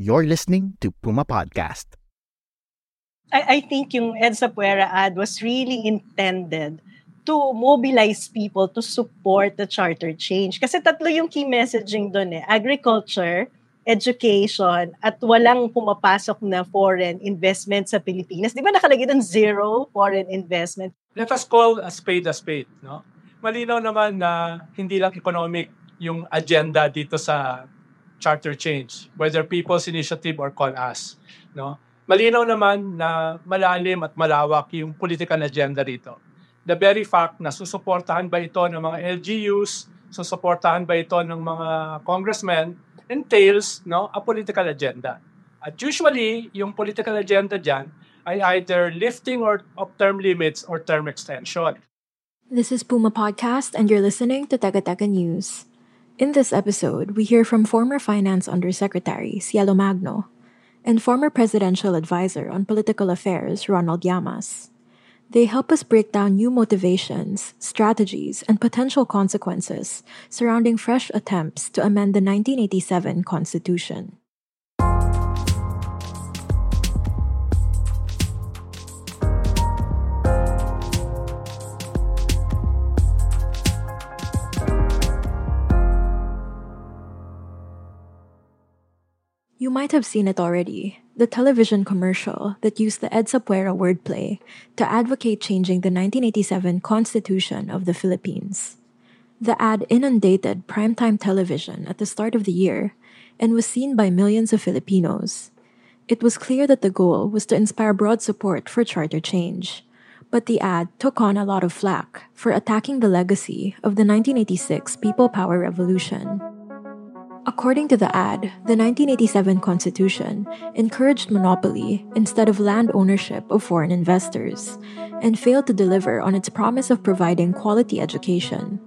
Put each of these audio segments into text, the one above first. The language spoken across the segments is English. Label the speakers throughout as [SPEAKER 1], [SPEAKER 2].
[SPEAKER 1] You're listening to Puma Podcast.
[SPEAKER 2] I, I think yung EDSA Puera ad was really intended to mobilize people to support the charter change. Kasi tatlo yung key messaging doon eh. Agriculture, education, at walang pumapasok na foreign investment sa Pilipinas. Di ba nakalagay doon zero foreign investment?
[SPEAKER 3] Let us call a spade a spade. No? Malinaw naman na hindi lang economic yung agenda dito sa charter change, whether people's initiative or call us. No? Malinaw naman na malalim at malawak yung political agenda rito. The very fact na susuportahan ba ito ng mga LGUs, susuportahan ba ito ng mga congressmen, entails no, a political agenda. At usually, yung political agenda dyan ay either lifting or of term limits or term extension.
[SPEAKER 4] This is Puma Podcast, and you're listening to Teka Teka News. In this episode, we hear from former Finance Undersecretary Cielo Magno and former Presidential Advisor on Political Affairs Ronald Llamas. They help us break down new motivations, strategies, and potential consequences surrounding fresh attempts to amend the 1987 Constitution. You might have seen it already the television commercial that used the EDSA Puera wordplay to advocate changing the 1987 Constitution of the Philippines. The ad inundated primetime television at the start of the year and was seen by millions of Filipinos. It was clear that the goal was to inspire broad support for charter change. But the ad took on a lot of flack for attacking the legacy of the 1986 People Power Revolution. According to the ad, the 1987 Constitution encouraged monopoly instead of land ownership of foreign investors and failed to deliver on its promise of providing quality education.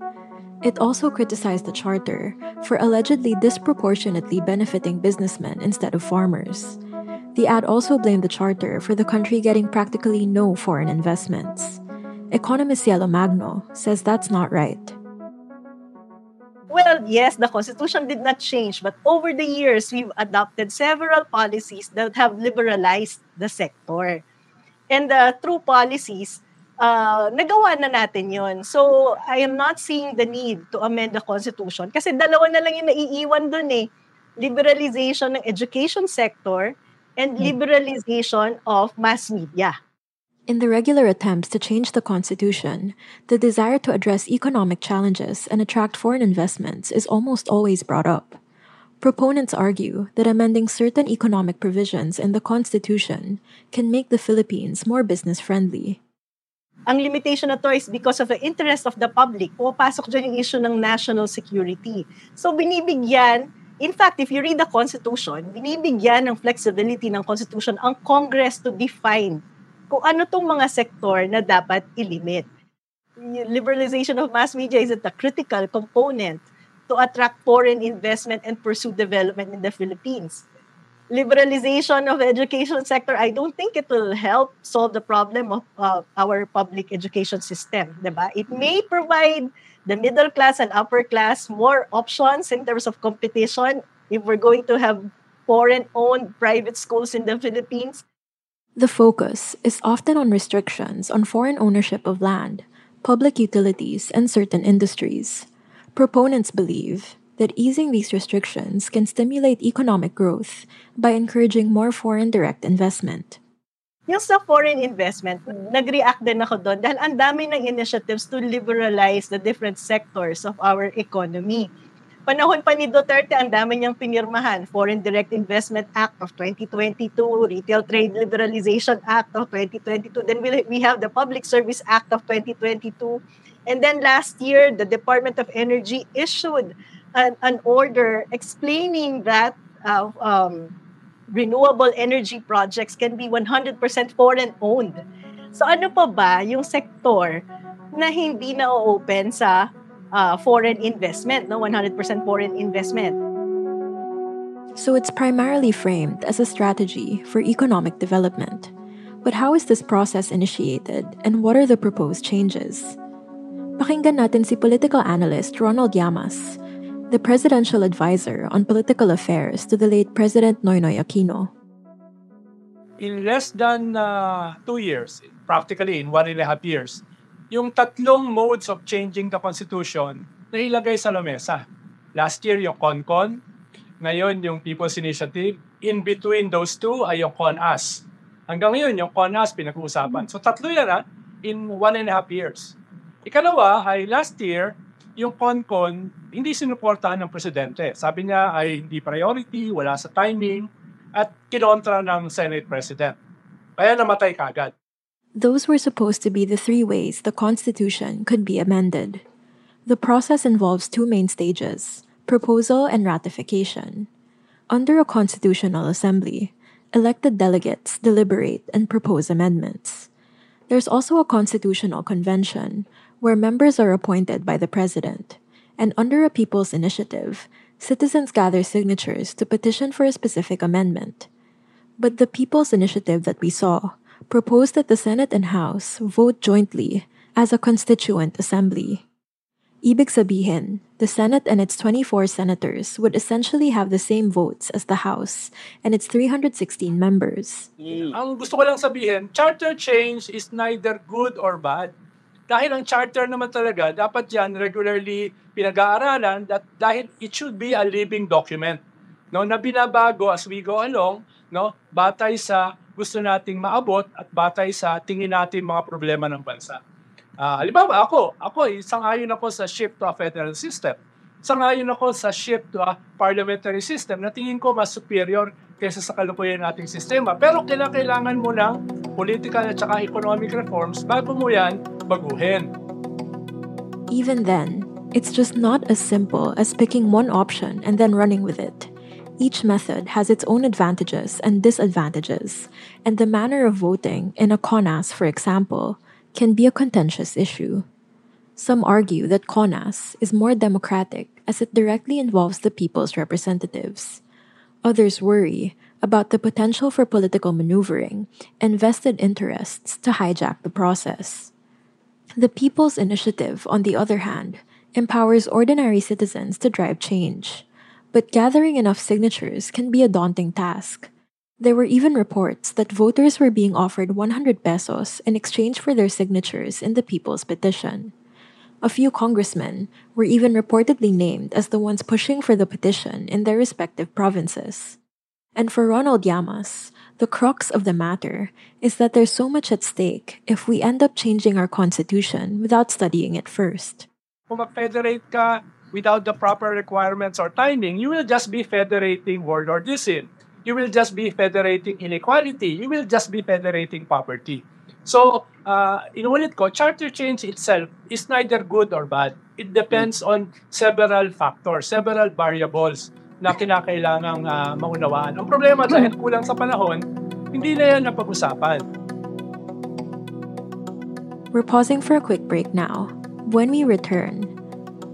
[SPEAKER 4] It also criticized the Charter for allegedly disproportionately benefiting businessmen instead of farmers. The ad also blamed the Charter for the country getting practically no foreign investments. Economist Cielo Magno says that's not right.
[SPEAKER 2] Well, yes, the Constitution did not change, but over the years, we've adopted several policies that have liberalized the sector. And uh, through policies, uh, nagawa na natin yon. So, I am not seeing the need to amend the Constitution kasi dalawa na lang yung naiiwan dun eh. Liberalization ng education sector and hmm. liberalization of mass media.
[SPEAKER 4] In the regular attempts to change the Constitution, the desire to address economic challenges and attract foreign investments is almost always brought up. Proponents argue that amending certain economic provisions in the Constitution can make the Philippines more business friendly.
[SPEAKER 2] Ang limitation na to is because of the interest of the public. Pumapasok dyan yung issue ng national security. So binibigyan, in fact, if you read the Constitution, binibigyan ng flexibility ng Constitution ang Congress to define kung ano tong mga sektor na dapat ilimit. Liberalization of mass media is a critical component to attract foreign investment and pursue development in the Philippines. Liberalization of education sector, I don't think it will help solve the problem of uh, our public education system. Diba? It may provide the middle class and upper class more options in terms of competition if we're going to have foreign-owned private schools in the Philippines.
[SPEAKER 4] The focus is often on restrictions on foreign ownership of land, public utilities, and certain industries. Proponents believe that easing these restrictions can stimulate economic growth by encouraging more foreign direct investment.
[SPEAKER 2] Yung sa foreign investment, nag-react din ako doon dahil ang dami ng initiatives to liberalize the different sectors of our economy. Panahon pa ni Duterte, ang dami niyang pinirmahan. Foreign Direct Investment Act of 2022, Retail Trade Liberalization Act of 2022. Then we have the Public Service Act of 2022. And then last year, the Department of Energy issued an, an order explaining that uh, um, renewable energy projects can be 100% foreign owned. So ano pa ba yung sector na hindi na open sa uh, foreign investment, no 100% foreign investment?
[SPEAKER 4] So it's primarily framed as a strategy for economic development. But how is this process initiated and what are the proposed changes? Pakinggan natin si political analyst Ronald Llamas, the presidential advisor on political affairs to the late President Noynoy Aquino.
[SPEAKER 3] In less than uh, two years, practically in one and a half years, yung tatlong modes of changing the Constitution na ilagay sa lamesa. Last year, yung CONCON. Ngayon, yung People's Initiative. In between those two ay yung CONAS. Hanggang ngayon, yung CONAS pinag-uusapan. So tatlo yan ha, in one and a half years. Ikalawa ay last year, yung CONCON, hindi sinuportahan ng presidente. Sabi niya ay hindi priority, wala sa timing, at kinontra ng Senate President. Kaya namatay kagad.
[SPEAKER 4] Those were supposed to be the three ways the Constitution could be amended. The process involves two main stages proposal and ratification. Under a constitutional assembly, elected delegates deliberate and propose amendments. There's also a constitutional convention, where members are appointed by the president. And under a people's initiative, citizens gather signatures to petition for a specific amendment. But the people's initiative that we saw proposed that the Senate and House vote jointly as a constituent assembly. Ibig sabihin, the Senate and its 24 senators would essentially have the same votes as the House and its 316 members.
[SPEAKER 3] Ang gusto ko lang sabihin, charter change is neither good or bad. Dahil ang charter naman talaga, dapat yan regularly pinag-aaralan that dahil it should be a living document no, na binabago as we go along, no, batay sa gusto nating maabot at batay sa tingin natin mga problema ng bansa. Uh, halimbawa, ako, ako, isang ayon ako sa shift to a federal system. Isang ayon ako sa shift to a parliamentary system na tingin ko mas superior kaysa sa kalukuyan nating sistema. Pero kailangan mo ng political at saka economic reforms bago mo yan baguhin.
[SPEAKER 4] Even then, it's just not as simple as picking one option and then running with it. Each method has its own advantages and disadvantages, and the manner of voting in a CONAS, for example, can be a contentious issue. Some argue that CONAS is more democratic as it directly involves the people's representatives. Others worry about the potential for political maneuvering and vested interests to hijack the process. The People's Initiative, on the other hand, empowers ordinary citizens to drive change. But gathering enough signatures can be a daunting task. There were even reports that voters were being offered 100 pesos in exchange for their signatures in the people's petition. A few congressmen were even reportedly named as the ones pushing for the petition in their respective provinces. And for Ronald Llamas, the crux of the matter is that there's so much at stake if we end up changing our constitution without studying it first.
[SPEAKER 3] Kung mag-federate ka without the proper requirements or timing, you will just be federating warlordism. you will just be federating inequality. You will just be federating poverty. So, uh, inulit ko, charter change itself is neither good or bad. It depends on several factors, several variables na kinakailangang uh, maunawaan. Ang problema dahil kulang sa panahon, hindi na yan napag-usapan.
[SPEAKER 4] We're pausing for a quick break now. When we return,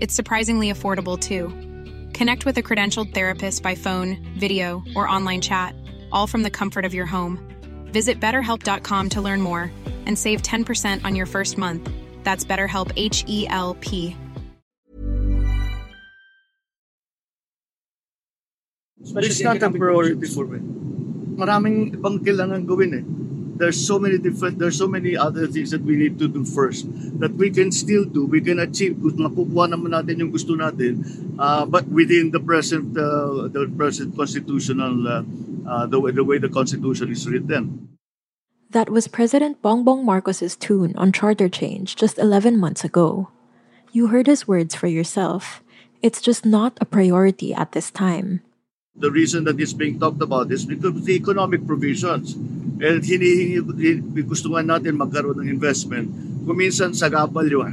[SPEAKER 5] It's surprisingly affordable too. Connect with a credentialed therapist by phone, video, or online chat, all from the comfort of your home. Visit betterhelp.com to learn more and save 10% on your first month. That's BetterHelp H E L P.
[SPEAKER 6] It's not a priority for me. Maraming ibang kailangan gawin eh. There's so many different, there's so many other things that we need to do first that we can still do, we can achieve. Kung makukuha naman natin yung gusto natin, uh, but within the present, uh, the present constitutional, uh, uh, the, way, the way the constitution is written.
[SPEAKER 4] That was President Bongbong Marcos's tune on charter change just 11 months ago. You heard his words for yourself. It's just not a priority at this time.
[SPEAKER 6] The reason that it's being talked about is because of the economic provisions. And hinihingi, gusto nga natin magkaroon ng investment. Kung minsan sa gapal yung,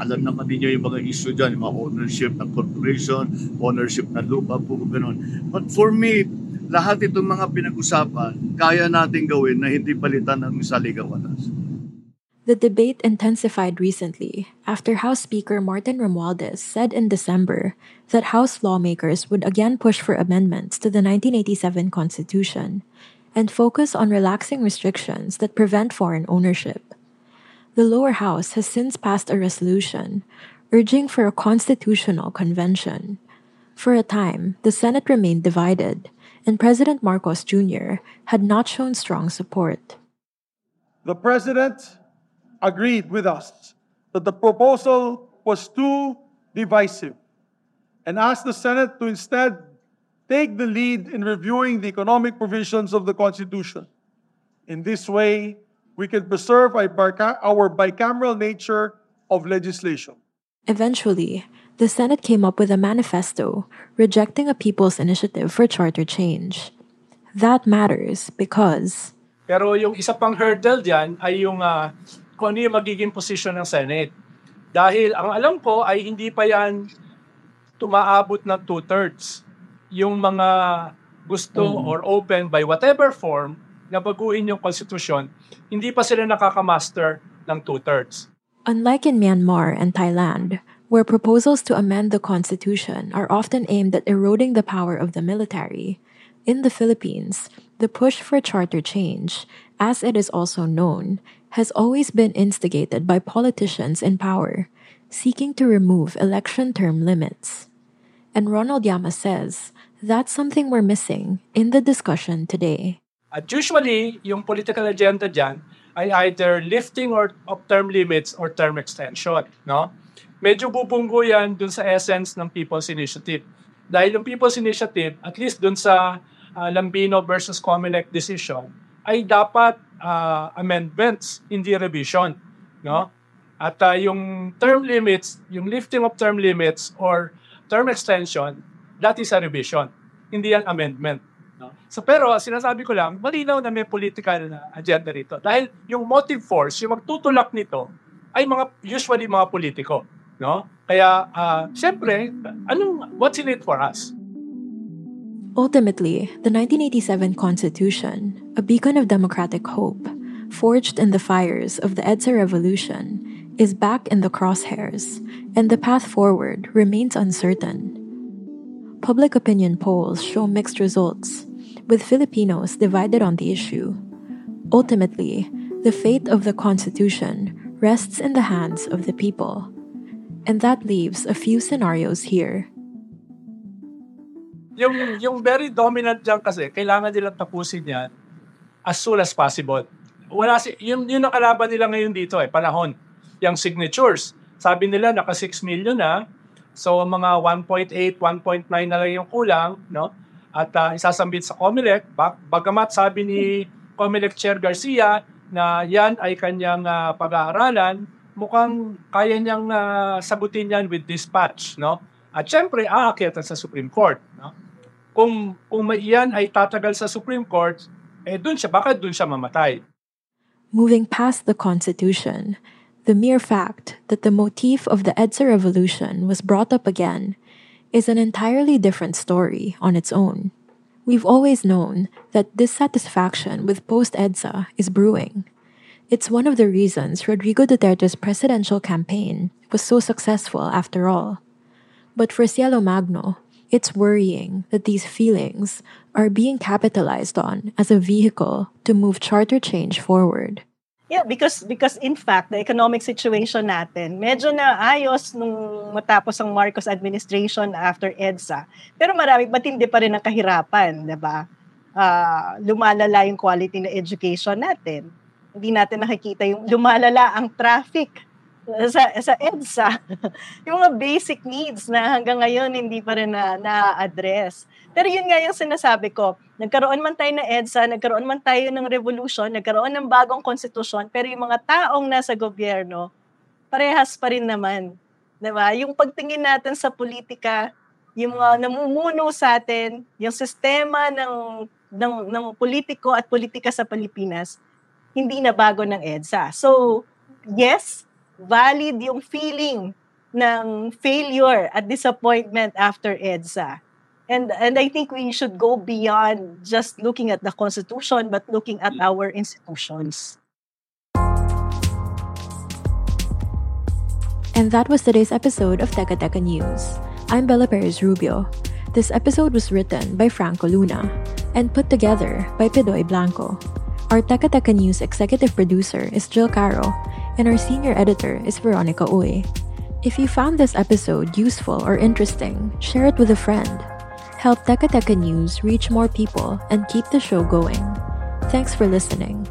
[SPEAKER 6] alam naman din yung mga issue dyan, yung mga ownership ng corporation, ownership ng lupa, po ganun. But for me, lahat itong mga pinag-usapan, kaya natin gawin na hindi palitan ng saligawanas.
[SPEAKER 4] The debate intensified recently after House Speaker Martin Romualdez said in December that House lawmakers would again push for amendments to the 1987 Constitution and focus on relaxing restrictions that prevent foreign ownership. The lower house has since passed a resolution urging for a constitutional convention. For a time, the Senate remained divided, and President Marcos Jr. had not shown strong support.
[SPEAKER 7] The President agreed with us that the proposal was too divisive and asked the Senate to instead take the lead in reviewing the economic provisions of the Constitution. In this way, we can preserve our bicameral nature of legislation.
[SPEAKER 4] Eventually, the Senate came up with a manifesto rejecting a people's initiative for charter change. That matters because.
[SPEAKER 3] Pero yung isa pang hurdle diyan ay yung uh, kung ano yung magiging posisyon ng Senate. Dahil ang alam ko ay hindi pa yan tumaabot ng two-thirds. Yung mga gusto mm. or open by whatever form na baguhin yung konstitusyon, hindi pa sila nakakamaster ng two-thirds.
[SPEAKER 4] Unlike in Myanmar and Thailand, where proposals to amend the constitution are often aimed at eroding the power of the military, in the Philippines, the push for charter change, as it is also known, has always been instigated by politicians in power, seeking to remove election term limits. And Ronald Llamas says that's something we're missing in the discussion today.
[SPEAKER 3] At usually, yung political agenda dyan ay either lifting or of term limits or term extension, no? Medyo bubunggo yan dun sa essence ng People's Initiative. Dahil yung People's Initiative, at least dun sa uh, Lambino versus Comelec decision, ay dapat uh, amendments, hindi revision, no? At uh, yung term limits, yung lifting of term limits or term extension, that is a revision. Hindi yan amendment. No? So pero sinasabi ko lang, malinaw na may political na agenda rito. Dahil yung motive force, yung magtutulak nito, ay mga usually mga politiko. No? Kaya, uh, syempre, anong, what's in it for us?
[SPEAKER 4] Ultimately, the 1987 Constitution, a beacon of democratic hope, forged in the fires of the EDSA revolution, is back in the crosshairs, and the path forward remains uncertain. Public opinion polls show mixed results, with Filipinos divided on the issue. Ultimately, the fate of the Constitution rests in the hands of the people. And that leaves a few scenarios here
[SPEAKER 3] yung, yung very dominant dyan kasi, kailangan nilang tapusin yan as soon as possible. Wala si, yun, yun ang kalaban nila ngayon dito eh, panahon. Yung signatures. Sabi nila, naka 6 million na. So, mga 1.8, 1.9 na lang yung kulang, no? At uh, isasambit sa COMELEC. Bag, bagamat sabi ni COMELEC Chair Garcia na yan ay kanyang uh, pag-aaralan, mukhang kaya niyang uh, sagutin yan with dispatch, no? At syempre, aakyat sa Supreme Court, no? kung, kung iyan ay tatagal sa Supreme Court, eh dun siya, baka dun siya mamatay.
[SPEAKER 4] Moving past the Constitution, the mere fact that the motif of the EDSA revolution was brought up again is an entirely different story on its own. We've always known that dissatisfaction with post EDSA is brewing. It's one of the reasons Rodrigo Duterte's presidential campaign was so successful after all. But for Cielo Magno, It's worrying that these feelings are being capitalized on as a vehicle to move charter change forward.
[SPEAKER 2] Yeah, because because in fact, the economic situation natin, medyo na ayos nung matapos ang Marcos administration after EDSA. Pero marami matindi pa rin ang kahirapan, 'di ba? Uh, lumalala yung quality ng education natin. Hindi natin nakikita yung lumalala ang traffic sa, sa EDSA. yung mga basic needs na hanggang ngayon hindi pa rin na, na-address. Pero yun nga yung sinasabi ko, nagkaroon man tayo ng EDSA, nagkaroon man tayo ng revolution, nagkaroon ng bagong konstitusyon, pero yung mga taong nasa gobyerno, parehas pa rin naman. Diba? Yung pagtingin natin sa politika, yung mga namumuno sa atin, yung sistema ng, ng, ng politiko at politika sa Pilipinas, hindi na bago ng EDSA. So, yes, valid yung feeling ng failure at disappointment after EDSA. And and I think we should go beyond just looking at the constitution but looking at mm. our institutions.
[SPEAKER 4] And that was today's episode of Teka Teka News. I'm Bella Perez Rubio. This episode was written by Franco Luna and put together by Pidoy Blanco. Our Teka Teka News executive producer is Jill Caro, and our senior editor is Veronica Uy. If you found this episode useful or interesting, share it with a friend help Teka Teka News reach more people and keep the show going. Thanks for listening.